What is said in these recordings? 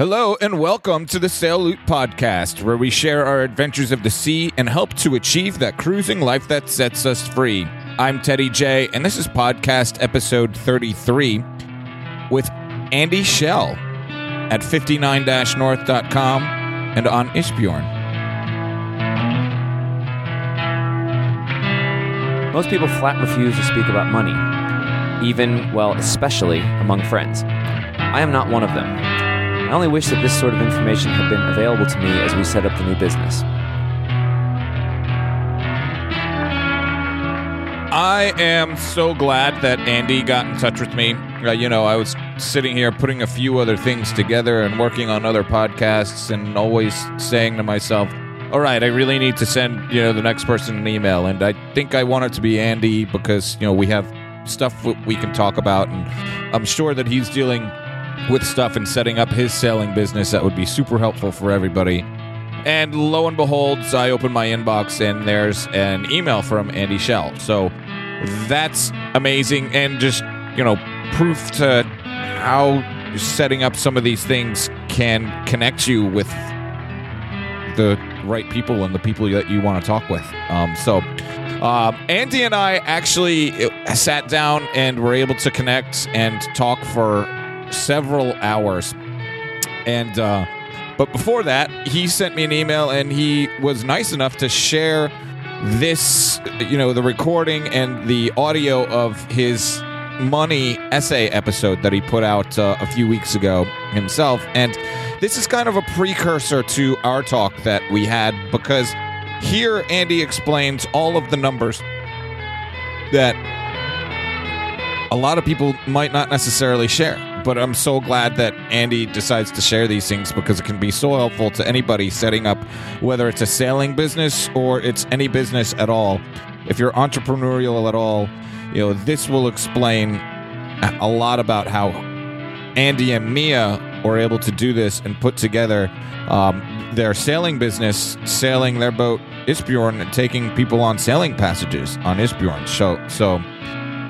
Hello and welcome to the Sail Loot Podcast, where we share our adventures of the sea and help to achieve that cruising life that sets us free. I'm Teddy J, and this is podcast episode 33 with Andy Schell at 59-north.com and on Isbjorn. Most people flat refuse to speak about money, even, well, especially among friends. I am not one of them. I only wish that this sort of information had been available to me as we set up the new business. I am so glad that Andy got in touch with me. Uh, you know, I was sitting here putting a few other things together and working on other podcasts and always saying to myself, all right, I really need to send, you know, the next person an email. And I think I want it to be Andy because, you know, we have stuff we can talk about. And I'm sure that he's dealing with stuff and setting up his sailing business that would be super helpful for everybody. And lo and behold, I open my inbox and there's an email from Andy Schell. So that's amazing and just, you know, proof to how setting up some of these things can connect you with the right people and the people that you want to talk with. Um, so, uh, Andy and I actually sat down and were able to connect and talk for several hours. And, uh, but before that, he sent me an email and he was nice enough to share this, you know, the recording and the audio of his money essay episode that he put out uh, a few weeks ago himself. And this is kind of a precursor to our talk that we had because here Andy explains all of the numbers that a lot of people might not necessarily share. But I'm so glad that Andy decides to share these things because it can be so helpful to anybody setting up, whether it's a sailing business or it's any business at all. If you're entrepreneurial at all, you know, this will explain a lot about how Andy and Mia were able to do this and put together um, their sailing business, sailing their boat Isbjorn, and taking people on sailing passages on Isbjorn. So, so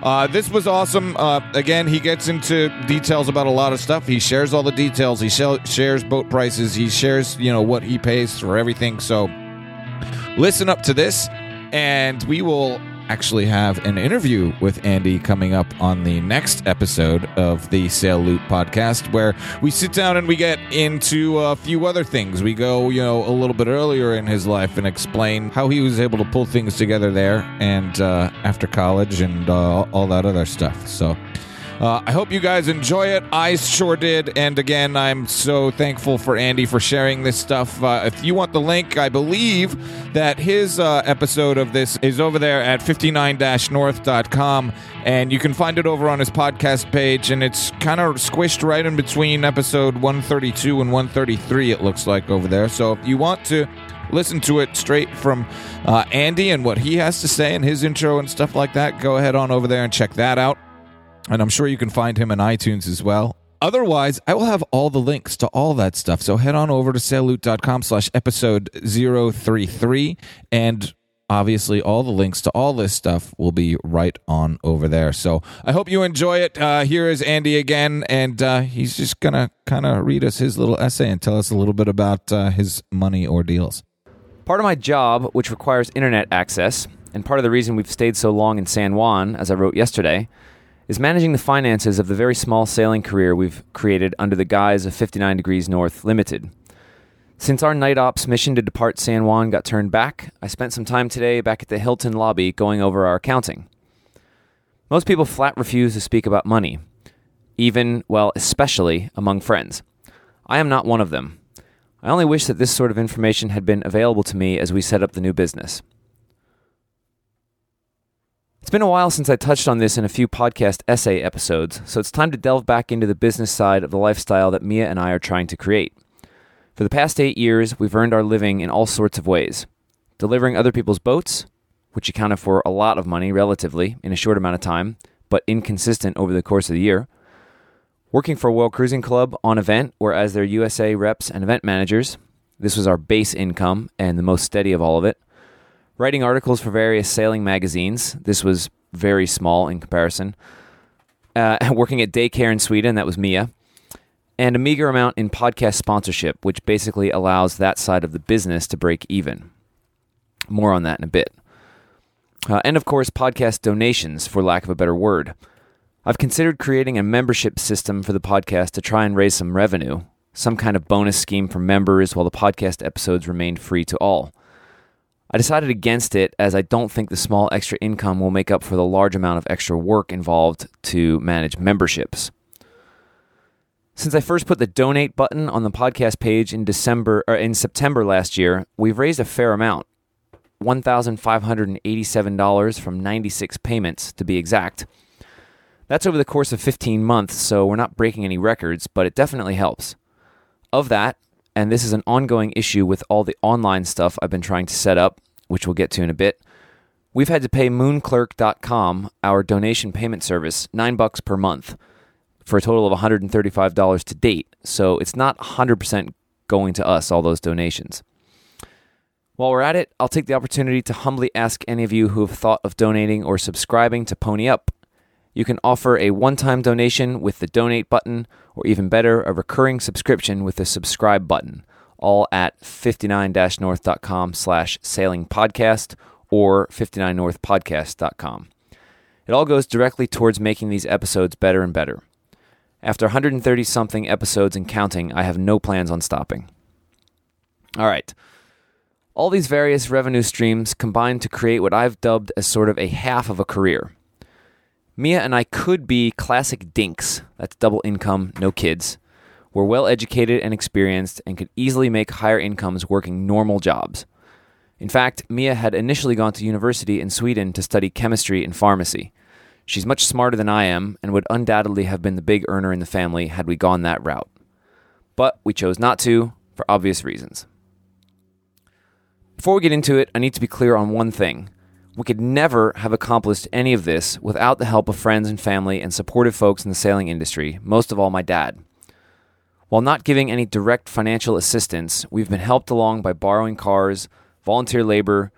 uh, this was awesome. Uh, again, he gets into details about a lot of stuff. He shares all the details. He sh- shares boat prices. He shares, you know, what he pays for everything. So, listen up to this, and we will actually have an interview with Andy coming up on the next episode of the Sail Loot podcast, where we sit down and we get into a few other things. We go, you know, a little bit earlier in his life and explain how he was able to pull things together there and uh, after college and uh, all that other stuff. So. Uh, I hope you guys enjoy it. I sure did. And again, I'm so thankful for Andy for sharing this stuff. Uh, if you want the link, I believe that his uh, episode of this is over there at 59 north.com. And you can find it over on his podcast page. And it's kind of squished right in between episode 132 and 133, it looks like over there. So if you want to listen to it straight from uh, Andy and what he has to say and his intro and stuff like that, go ahead on over there and check that out. And I'm sure you can find him in iTunes as well. Otherwise, I will have all the links to all that stuff. So head on over to sailloot.com slash episode 033 and obviously all the links to all this stuff will be right on over there. So I hope you enjoy it. Uh, here is Andy again, and uh, he's just going to kind of read us his little essay and tell us a little bit about uh, his money ordeals. Part of my job, which requires internet access, and part of the reason we've stayed so long in San Juan, as I wrote yesterday, is managing the finances of the very small sailing career we've created under the guise of 59 Degrees North Limited. Since our night ops mission to depart San Juan got turned back, I spent some time today back at the Hilton lobby going over our accounting. Most people flat refuse to speak about money, even, well, especially among friends. I am not one of them. I only wish that this sort of information had been available to me as we set up the new business. It's been a while since I touched on this in a few podcast essay episodes, so it's time to delve back into the business side of the lifestyle that Mia and I are trying to create. For the past eight years, we've earned our living in all sorts of ways delivering other people's boats, which accounted for a lot of money relatively in a short amount of time, but inconsistent over the course of the year. Working for a World Cruising Club on event or as their USA reps and event managers. This was our base income and the most steady of all of it writing articles for various sailing magazines. This was very small in comparison. Uh, working at daycare in Sweden, that was Mia. and a meager amount in podcast sponsorship, which basically allows that side of the business to break even. More on that in a bit. Uh, and of course, podcast donations, for lack of a better word. I've considered creating a membership system for the podcast to try and raise some revenue, some kind of bonus scheme for members while the podcast episodes remain free to all. I decided against it as I don't think the small extra income will make up for the large amount of extra work involved to manage memberships. Since I first put the donate button on the podcast page in December or in September last year, we've raised a fair amount. $1,587 from 96 payments to be exact. That's over the course of 15 months, so we're not breaking any records, but it definitely helps. Of that, and this is an ongoing issue with all the online stuff I've been trying to set up, which we'll get to in a bit. We've had to pay moonclerk.com, our donation payment service, 9 bucks per month for a total of $135 to date. So it's not 100% going to us all those donations. While we're at it, I'll take the opportunity to humbly ask any of you who have thought of donating or subscribing to Pony Up you can offer a one time donation with the donate button, or even better, a recurring subscription with the subscribe button, all at 59-north.com slash sailing podcast or 59northpodcast.com. It all goes directly towards making these episodes better and better. After 130 something episodes and counting, I have no plans on stopping. All right. All these various revenue streams combine to create what I've dubbed as sort of a half of a career. Mia and I could be classic dinks. That's double income, no kids. We're well educated and experienced and could easily make higher incomes working normal jobs. In fact, Mia had initially gone to university in Sweden to study chemistry and pharmacy. She's much smarter than I am and would undoubtedly have been the big earner in the family had we gone that route. But we chose not to for obvious reasons. Before we get into it, I need to be clear on one thing. We could never have accomplished any of this without the help of friends and family and supportive folks in the sailing industry, most of all my dad. While not giving any direct financial assistance, we've been helped along by borrowing cars, volunteer labor,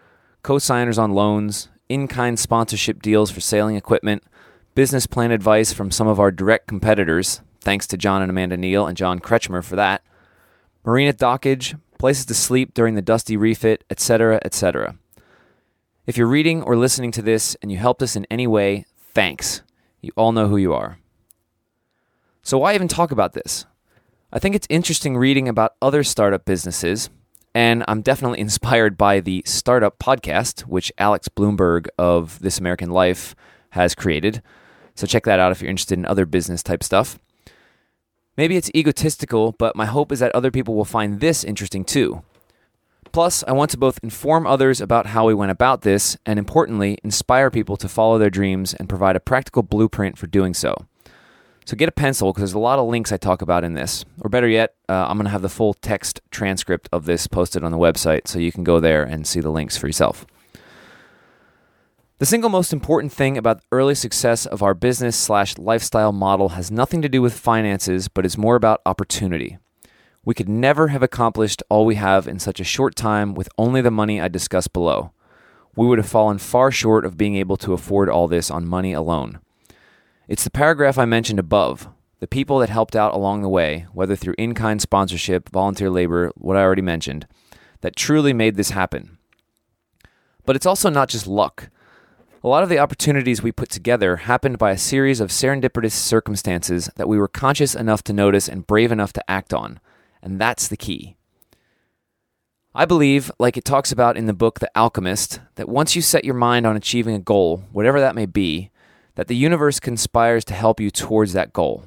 co signers on loans, in kind sponsorship deals for sailing equipment, business plan advice from some of our direct competitors, thanks to John and Amanda Neal and John Kretschmer for that, marina dockage, places to sleep during the dusty refit, etc., etc. If you're reading or listening to this and you helped us in any way, thanks. You all know who you are. So, why even talk about this? I think it's interesting reading about other startup businesses, and I'm definitely inspired by the Startup Podcast, which Alex Blumberg of This American Life has created. So, check that out if you're interested in other business type stuff. Maybe it's egotistical, but my hope is that other people will find this interesting too. Plus, I want to both inform others about how we went about this and, importantly, inspire people to follow their dreams and provide a practical blueprint for doing so. So get a pencil because there's a lot of links I talk about in this. Or better yet, uh, I'm going to have the full text transcript of this posted on the website so you can go there and see the links for yourself. The single most important thing about the early success of our business slash lifestyle model has nothing to do with finances, but is more about opportunity. We could never have accomplished all we have in such a short time with only the money I discussed below. We would have fallen far short of being able to afford all this on money alone. It's the paragraph I mentioned above, the people that helped out along the way, whether through in kind sponsorship, volunteer labor, what I already mentioned, that truly made this happen. But it's also not just luck. A lot of the opportunities we put together happened by a series of serendipitous circumstances that we were conscious enough to notice and brave enough to act on. And that's the key. I believe, like it talks about in the book The Alchemist, that once you set your mind on achieving a goal, whatever that may be, that the universe conspires to help you towards that goal.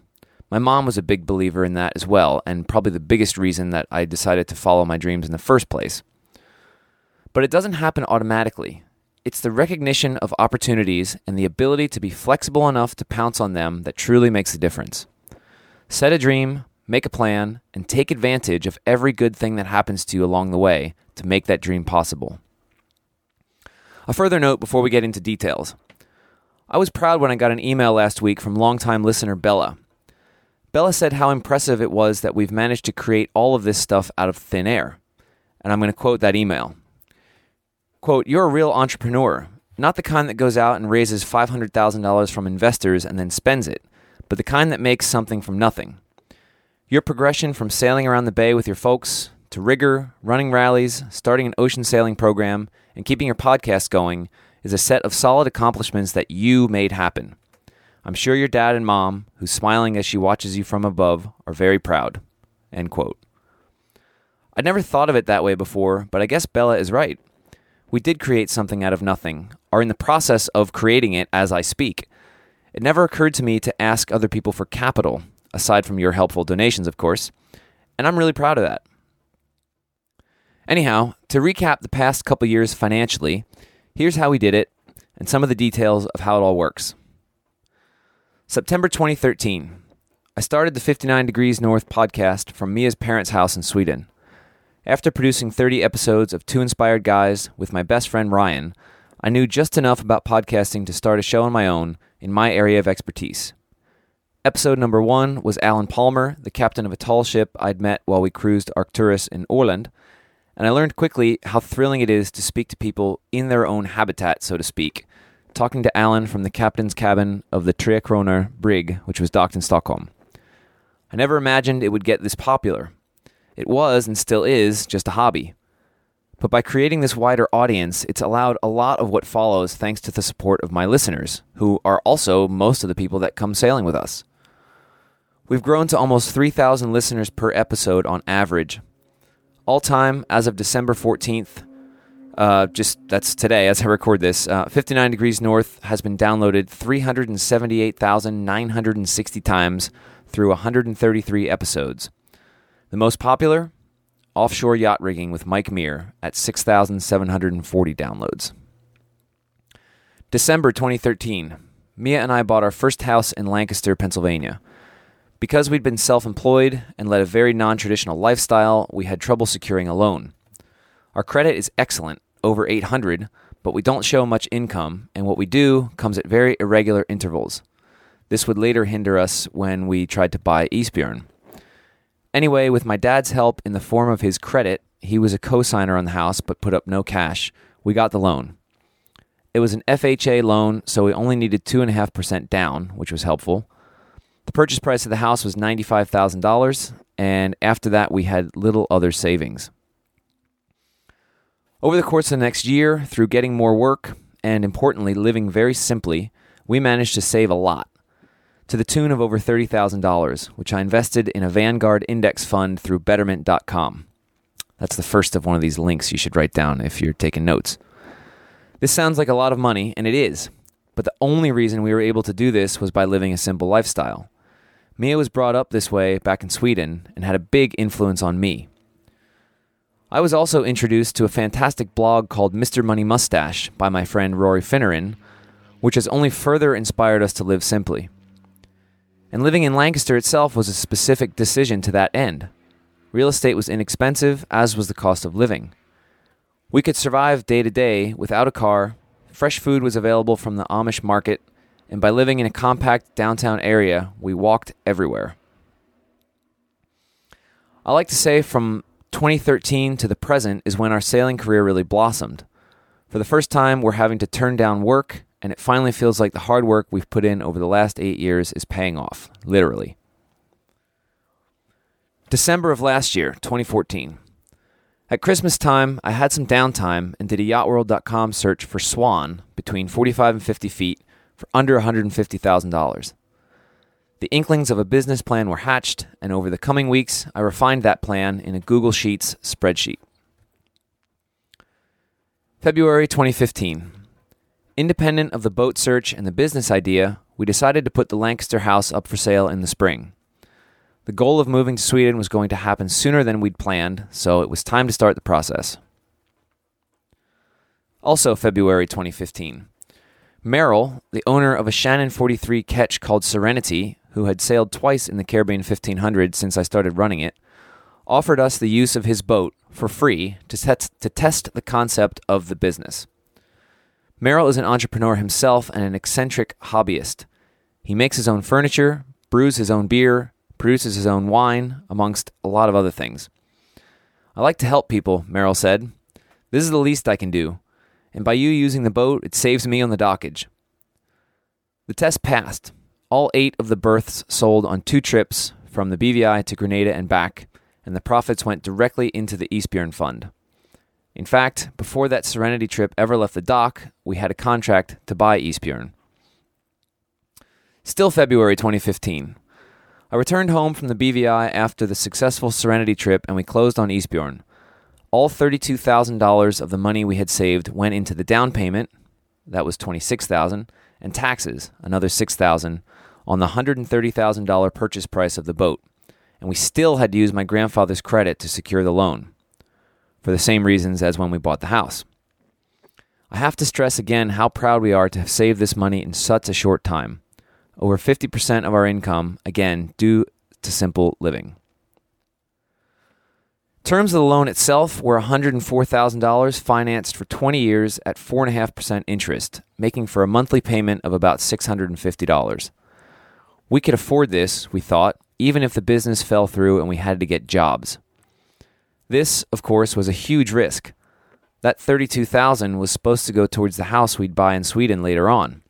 My mom was a big believer in that as well, and probably the biggest reason that I decided to follow my dreams in the first place. But it doesn't happen automatically. It's the recognition of opportunities and the ability to be flexible enough to pounce on them that truly makes a difference. Set a dream, make a plan, and take advantage of every good thing that happens to you along the way to make that dream possible. A further note before we get into details. I was proud when I got an email last week from longtime listener Bella. Bella said how impressive it was that we've managed to create all of this stuff out of thin air. And I'm going to quote that email. Quote, You're a real entrepreneur, not the kind that goes out and raises $500,000 from investors and then spends it, but the kind that makes something from nothing. Your progression from sailing around the bay with your folks to rigor, running rallies, starting an ocean sailing program, and keeping your podcast going is a set of solid accomplishments that you made happen. I'm sure your dad and mom, who's smiling as she watches you from above, are very proud. End quote. I'd never thought of it that way before, but I guess Bella is right. We did create something out of nothing, are in the process of creating it as I speak. It never occurred to me to ask other people for capital, aside from your helpful donations, of course, and I'm really proud of that. Anyhow, to recap the past couple years financially, here's how we did it and some of the details of how it all works. September 2013. I started the 59 Degrees North podcast from Mia's parents' house in Sweden. After producing 30 episodes of Two Inspired Guys with my best friend Ryan, I knew just enough about podcasting to start a show on my own in my area of expertise. Episode number one was Alan Palmer, the captain of a tall ship I'd met while we cruised Arcturus in Orland, and I learned quickly how thrilling it is to speak to people in their own habitat, so to speak, talking to Alan from the captain's cabin of the Tre Kronor brig, which was docked in Stockholm. I never imagined it would get this popular. It was, and still is, just a hobby. But by creating this wider audience, it's allowed a lot of what follows thanks to the support of my listeners, who are also most of the people that come sailing with us. We've grown to almost 3,000 listeners per episode on average. All time, as of December 14th, uh, just that's today as I record this, uh, 59 Degrees North has been downloaded 378,960 times through 133 episodes. The most popular, Offshore Yacht Rigging with Mike Meir at 6,740 downloads. December 2013. Mia and I bought our first house in Lancaster, Pennsylvania. Because we'd been self employed and led a very non traditional lifestyle, we had trouble securing a loan. Our credit is excellent, over 800, but we don't show much income, and what we do comes at very irregular intervals. This would later hinder us when we tried to buy Isbjorn. Anyway, with my dad's help in the form of his credit, he was a co-signer on the house but put up no cash. We got the loan. It was an FHA loan, so we only needed 2.5% down, which was helpful. The purchase price of the house was $95,000, and after that, we had little other savings. Over the course of the next year, through getting more work and importantly, living very simply, we managed to save a lot to the tune of over $30,000, which I invested in a Vanguard index fund through betterment.com. That's the first of one of these links you should write down if you're taking notes. This sounds like a lot of money, and it is, but the only reason we were able to do this was by living a simple lifestyle. Mia was brought up this way back in Sweden and had a big influence on me. I was also introduced to a fantastic blog called Mr. Money Mustache by my friend Rory Finneran, which has only further inspired us to live simply. And living in Lancaster itself was a specific decision to that end. Real estate was inexpensive, as was the cost of living. We could survive day to day without a car, fresh food was available from the Amish market, and by living in a compact downtown area, we walked everywhere. I like to say from 2013 to the present is when our sailing career really blossomed. For the first time, we're having to turn down work and it finally feels like the hard work we've put in over the last eight years is paying off, literally. December of last year, 2014. At Christmas time, I had some downtime and did a yachtworld.com search for Swan between 45 and 50 feet for under $150,000. The inklings of a business plan were hatched, and over the coming weeks, I refined that plan in a Google Sheets spreadsheet. February 2015. Independent of the boat search and the business idea, we decided to put the Lancaster house up for sale in the spring. The goal of moving to Sweden was going to happen sooner than we'd planned, so it was time to start the process. Also, February 2015. Merrill, the owner of a Shannon 43 ketch called Serenity, who had sailed twice in the Caribbean 1500 since I started running it, offered us the use of his boat for free to, to test the concept of the business. Merrill is an entrepreneur himself and an eccentric hobbyist. He makes his own furniture, brews his own beer, produces his own wine, amongst a lot of other things. I like to help people, Merrill said. This is the least I can do, and by you using the boat, it saves me on the dockage. The test passed. All eight of the berths sold on two trips from the BVI to Grenada and back, and the profits went directly into the Isbjorn Fund. In fact, before that Serenity trip ever left the dock, we had a contract to buy Isbjorn. Still February 2015. I returned home from the BVI after the successful Serenity trip and we closed on Isbjorn. All $32,000 of the money we had saved went into the down payment, that was 26,000, and taxes, another 6,000 on the $130,000 purchase price of the boat. And we still had to use my grandfather's credit to secure the loan for the same reasons as when we bought the house. I have to stress again how proud we are to have saved this money in such a short time. Over 50% of our income, again, due to simple living. Terms of the loan itself were $104,000 financed for 20 years at 4.5% interest, making for a monthly payment of about $650. We could afford this, we thought, even if the business fell through and we had to get jobs. This, of course, was a huge risk. That 32,000 was supposed to go towards the house we'd buy in Sweden later on.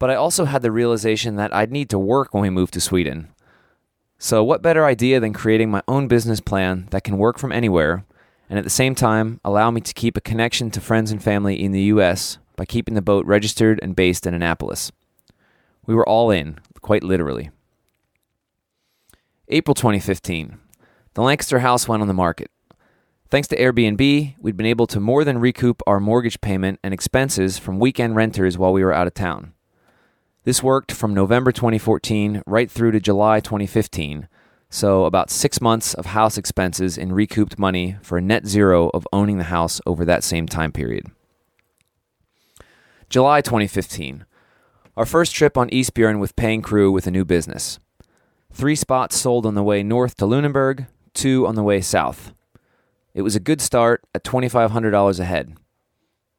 But I also had the realization that I'd need to work when we moved to Sweden. So, what better idea than creating my own business plan that can work from anywhere and at the same time allow me to keep a connection to friends and family in the US by keeping the boat registered and based in Annapolis? We were all in, quite literally. April 2015. The Lancaster house went on the market. Thanks to Airbnb, we'd been able to more than recoup our mortgage payment and expenses from weekend renters while we were out of town. This worked from November 2014 right through to July 2015, so about six months of house expenses in recouped money for a net zero of owning the house over that same time period. July 2015. Our first trip on Isbjorn with paying crew with a new business. Three spots sold on the way north to Lunenburg, two on the way south. It was a good start at $2,500 a head.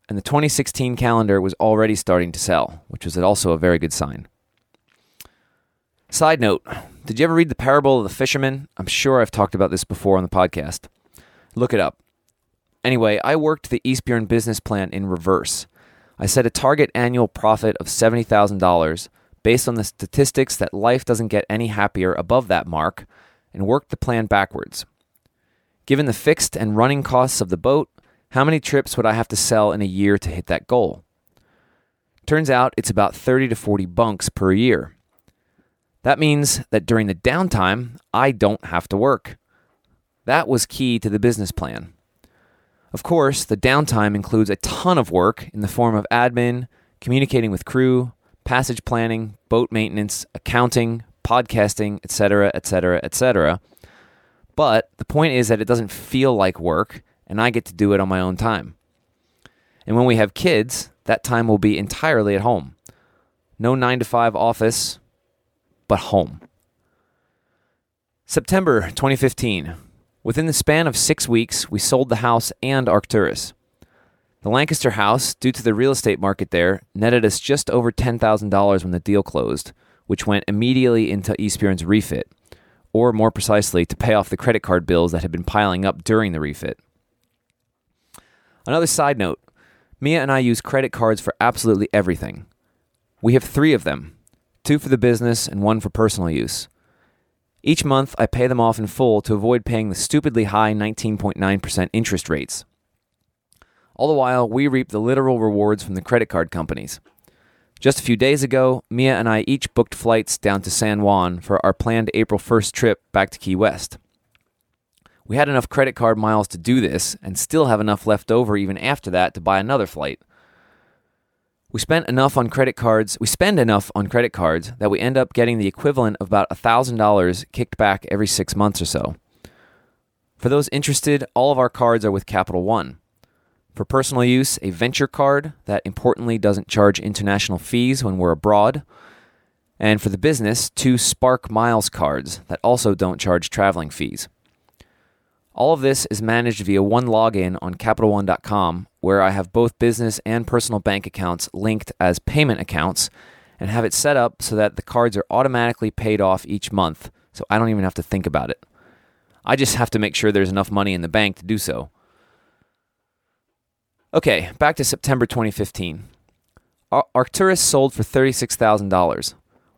And the 2016 calendar was already starting to sell, which was also a very good sign. Side note Did you ever read the parable of the fisherman? I'm sure I've talked about this before on the podcast. Look it up. Anyway, I worked the Isbjorn business plan in reverse. I set a target annual profit of $70,000 based on the statistics that life doesn't get any happier above that mark and worked the plan backwards. Given the fixed and running costs of the boat, how many trips would I have to sell in a year to hit that goal? Turns out it's about 30 to 40 bunks per year. That means that during the downtime, I don't have to work. That was key to the business plan. Of course, the downtime includes a ton of work in the form of admin, communicating with crew, passage planning, boat maintenance, accounting, podcasting, etc., etc., etc. But the point is that it doesn't feel like work, and I get to do it on my own time. And when we have kids, that time will be entirely at home. No 9 to 5 office, but home. September 2015. Within the span of six weeks, we sold the house and Arcturus. The Lancaster house, due to the real estate market there, netted us just over $10,000 when the deal closed, which went immediately into Isbjorn's refit, or more precisely, to pay off the credit card bills that had been piling up during the refit. Another side note Mia and I use credit cards for absolutely everything. We have three of them two for the business and one for personal use. Each month, I pay them off in full to avoid paying the stupidly high 19.9% interest rates. All the while, we reap the literal rewards from the credit card companies. Just a few days ago, Mia and I each booked flights down to San Juan for our planned April 1st trip back to Key West. We had enough credit card miles to do this and still have enough left over even after that to buy another flight. We spent enough on credit cards, we spend enough on credit cards that we end up getting the equivalent of about $1,000 kicked back every 6 months or so. For those interested, all of our cards are with Capital One. For personal use, a venture card that importantly doesn't charge international fees when we're abroad. And for the business, two Spark Miles cards that also don't charge traveling fees. All of this is managed via one login on CapitalOne.com, where I have both business and personal bank accounts linked as payment accounts and have it set up so that the cards are automatically paid off each month, so I don't even have to think about it. I just have to make sure there's enough money in the bank to do so. Okay, back to September 2015. Ar- Arcturus sold for $36,000.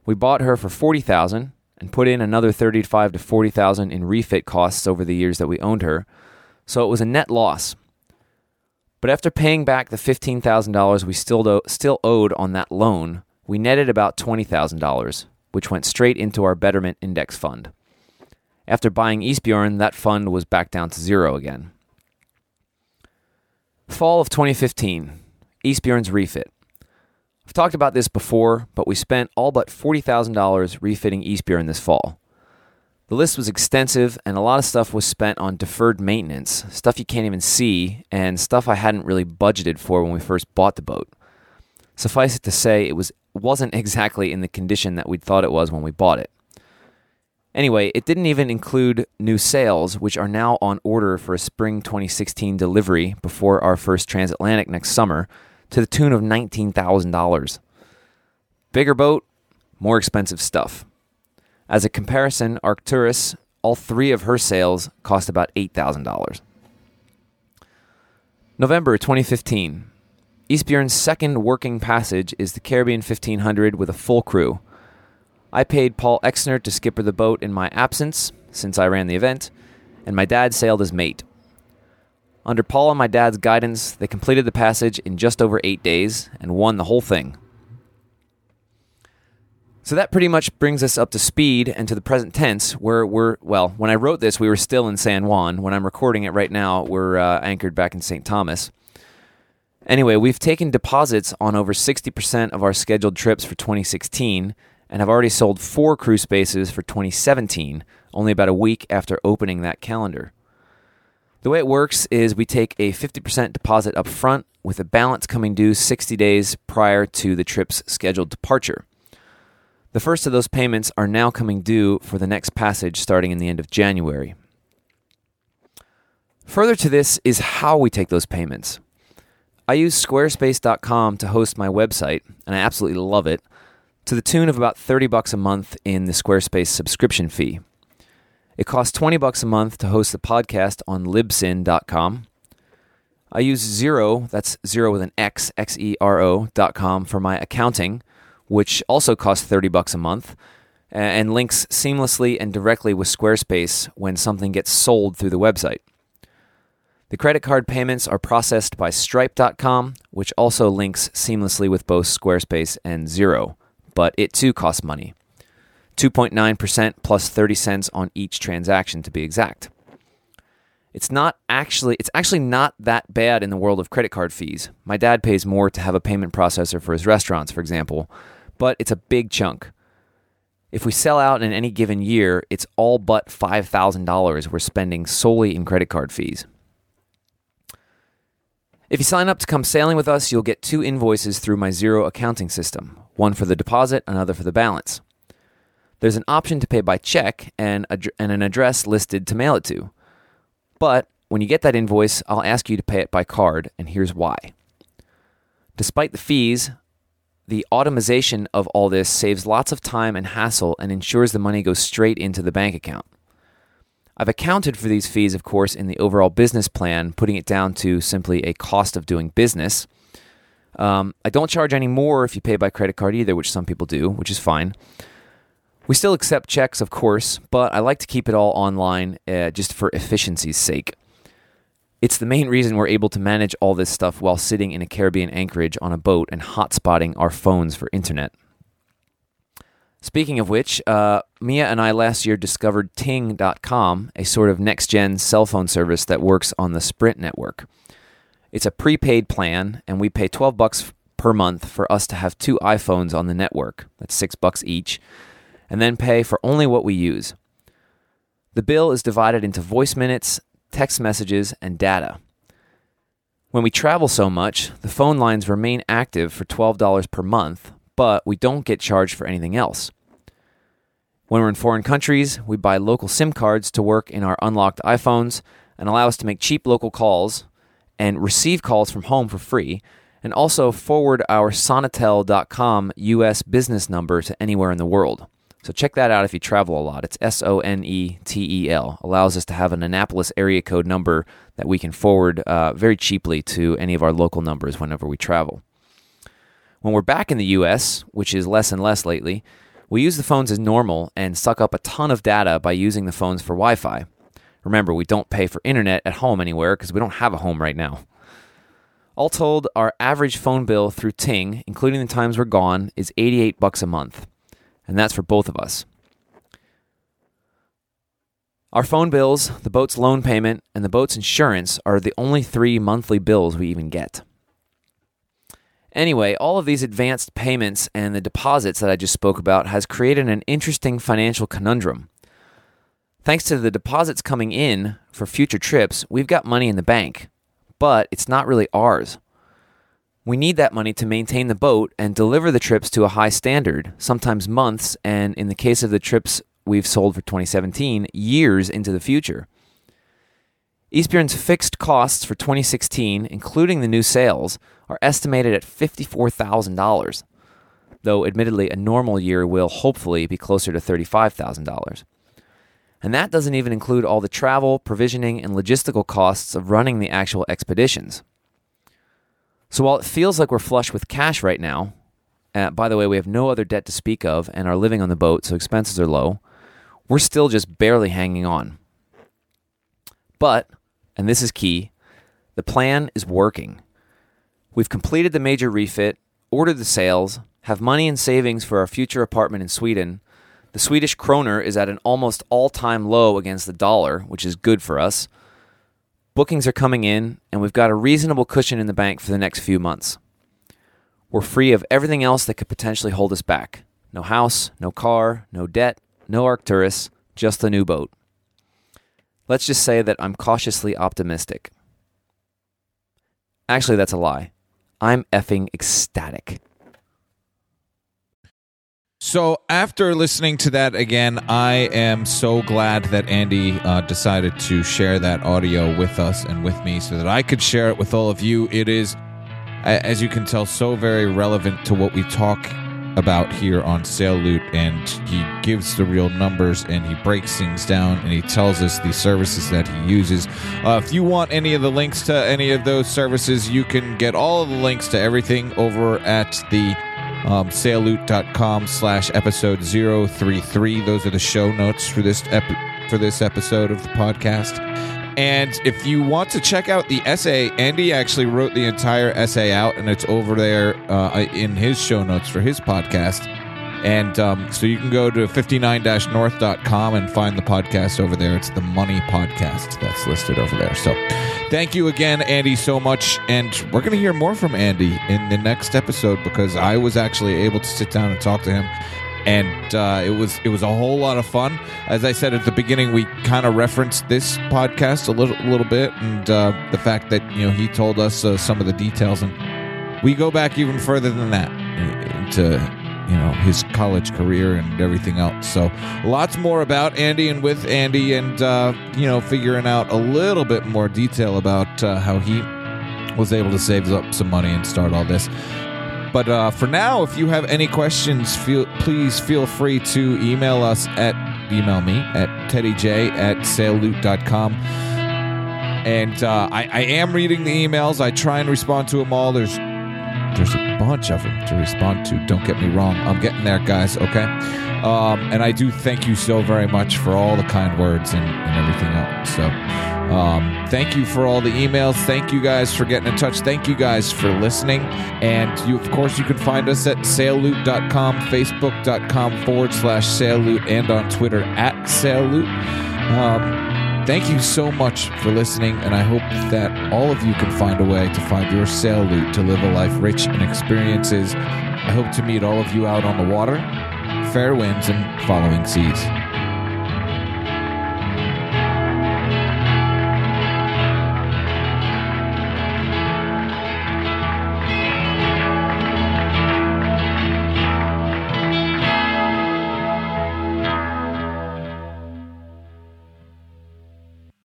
We bought her for 40000 and put in another 35 to 40,000 in refit costs over the years that we owned her. So it was a net loss. But after paying back the $15,000 we still do- still owed on that loan, we netted about $20,000, which went straight into our Betterment Index fund. After buying Isbjorn, that fund was back down to zero again. Fall of 2015, Isbjorn's refit. I've talked about this before, but we spent all but $40,000 refitting Isbjorn this fall. The list was extensive, and a lot of stuff was spent on deferred maintenance, stuff you can't even see, and stuff I hadn't really budgeted for when we first bought the boat. Suffice it to say, it was wasn't exactly in the condition that we'd thought it was when we bought it. Anyway, it didn't even include new sails, which are now on order for a spring 2016 delivery before our first transatlantic next summer, to the tune of $19,000. Bigger boat, more expensive stuff. As a comparison, Arcturus, all three of her sails cost about $8,000. November 2015. Isbjorn's second working passage is the Caribbean 1500 with a full crew. I paid Paul Exner to skipper the boat in my absence, since I ran the event, and my dad sailed as mate. Under Paul and my dad's guidance, they completed the passage in just over eight days and won the whole thing. So that pretty much brings us up to speed and to the present tense, where we're, well, when I wrote this, we were still in San Juan. When I'm recording it right now, we're uh, anchored back in St. Thomas. Anyway, we've taken deposits on over 60% of our scheduled trips for 2016 and have already sold four crew spaces for 2017, only about a week after opening that calendar. The way it works is we take a 50% deposit up front with a balance coming due 60 days prior to the trip's scheduled departure. The first of those payments are now coming due for the next passage starting in the end of January. Further to this is how we take those payments. I use squarespace.com to host my website, and I absolutely love it, to the tune of about 30 bucks a month in the Squarespace subscription fee. It costs 20 bucks a month to host the podcast on libsyn.com. I use Xero, that's Zero with an X, X E R O, dot com for my accounting which also costs 30 bucks a month and links seamlessly and directly with Squarespace when something gets sold through the website. The credit card payments are processed by Stripe.com, which also links seamlessly with both Squarespace and Xero, but it too costs money. 2.9% plus 30 cents on each transaction to be exact. It's not actually it's actually not that bad in the world of credit card fees. My dad pays more to have a payment processor for his restaurants, for example, but it's a big chunk. If we sell out in any given year, it's all but $5,000 we're spending solely in credit card fees. If you sign up to come sailing with us, you'll get two invoices through my Xero accounting system one for the deposit, another for the balance. There's an option to pay by check and, ad- and an address listed to mail it to. But when you get that invoice, I'll ask you to pay it by card, and here's why. Despite the fees, the automation of all this saves lots of time and hassle and ensures the money goes straight into the bank account. I've accounted for these fees, of course, in the overall business plan, putting it down to simply a cost of doing business. Um, I don't charge any more if you pay by credit card either, which some people do, which is fine. We still accept checks, of course, but I like to keep it all online uh, just for efficiency's sake. It's the main reason we're able to manage all this stuff while sitting in a Caribbean anchorage on a boat and hotspotting our phones for internet. Speaking of which, uh, Mia and I last year discovered Ting.com, a sort of next gen cell phone service that works on the Sprint network. It's a prepaid plan, and we pay 12 bucks per month for us to have two iPhones on the network. That's 6 bucks each, and then pay for only what we use. The bill is divided into voice minutes, text messages, and data. When we travel so much, the phone lines remain active for $12 per month, but we don't get charged for anything else. When we're in foreign countries, we buy local SIM cards to work in our unlocked iPhones and allow us to make cheap local calls and receive calls from home for free, and also forward our Sonetel.com US business number to anywhere in the world. So check that out if you travel a lot. It's S O N E T E L. Allows us to have an Annapolis area code number that we can forward uh, very cheaply to any of our local numbers whenever we travel. When we're back in the U.S., which is less and less lately, We use the phones as normal and suck up a ton of data by using the phones for Wi Fi. Remember, we don't pay for internet at home anywhere because we don't have a home right now. All told, our average phone bill through Ting, including the times we're gone, is 88 bucks a month. And that's for both of us. Our phone bills, the boat's loan payment, and the boat's insurance are the only three monthly bills we even get. Anyway, all of these advanced payments and the deposits that I just spoke about has created an interesting financial conundrum. Thanks to the deposits coming in for future trips, we've got money in the bank, but it's not really ours. We need that money to maintain the boat and deliver the trips to a high standard, sometimes months, and in the case of the trips we've sold for 2017, years into the future. Isbjorn's fixed costs for 2016, including the new sails, are estimated at $54,000, though admittedly a normal year will hopefully be closer to $35,000. And that doesn't even include all the travel, provisioning, and logistical costs of running the actual expeditions. So while it feels like we're flush with cash right now, uh, by the way, we have no other debt to speak of and are living on the boat, so expenses are low, we're still just barely hanging on. But, and this is key, the plan is working. We've completed the major refit, ordered the sails, have money and savings for our future apartment in Sweden. The Swedish kroner is at an almost all time low against the dollar, which is good for us. Bookings are coming in, and we've got a reasonable cushion in the bank for the next few months. We're free of everything else that could potentially hold us back no house, no car, no debt, no Arcturus, just a new boat. Let's just say that I'm cautiously optimistic. Actually, that's a lie. I'm effing ecstatic. So after listening to that again, I am so glad that Andy uh, decided to share that audio with us and with me so that I could share it with all of you. It is, as you can tell, so very relevant to what we talk about here on Sail Loot, and he gives the real numbers and he breaks things down and he tells us the services that he uses. Uh, if you want any of the links to any of those services, you can get all of the links to everything over at the um, sailloot.com slash episode 033. Those are the show notes for this ep- for this episode of the podcast. And if you want to check out the essay, Andy actually wrote the entire essay out, and it's over there uh, in his show notes for his podcast. And um, so you can go to 59-north.com and find the podcast over there. It's the Money Podcast that's listed over there. So thank you again, Andy, so much. And we're going to hear more from Andy in the next episode because I was actually able to sit down and talk to him and uh, it was it was a whole lot of fun. As I said at the beginning, we kind of referenced this podcast a little little bit, and uh, the fact that you know he told us uh, some of the details, and we go back even further than that into you know his college career and everything else. So lots more about Andy and with Andy, and uh, you know figuring out a little bit more detail about uh, how he was able to save up some money and start all this. But uh, for now, if you have any questions, feel, please feel free to email us at email me at teddyj at sailloot.com. And uh, I, I am reading the emails. I try and respond to them all. There's there's a bunch of them to respond to. Don't get me wrong. I'm getting there, guys. Okay. Um, and I do thank you so very much for all the kind words and, and everything else. So, um, thank you for all the emails. Thank you guys for getting in touch. Thank you guys for listening. And you, of course, you can find us at sailloot.com, facebook.com forward slash sailloot, and on Twitter at sailloot. Um, Thank you so much for listening, and I hope that all of you can find a way to find your sail loot to live a life rich in experiences. I hope to meet all of you out on the water, fair winds, and following seas.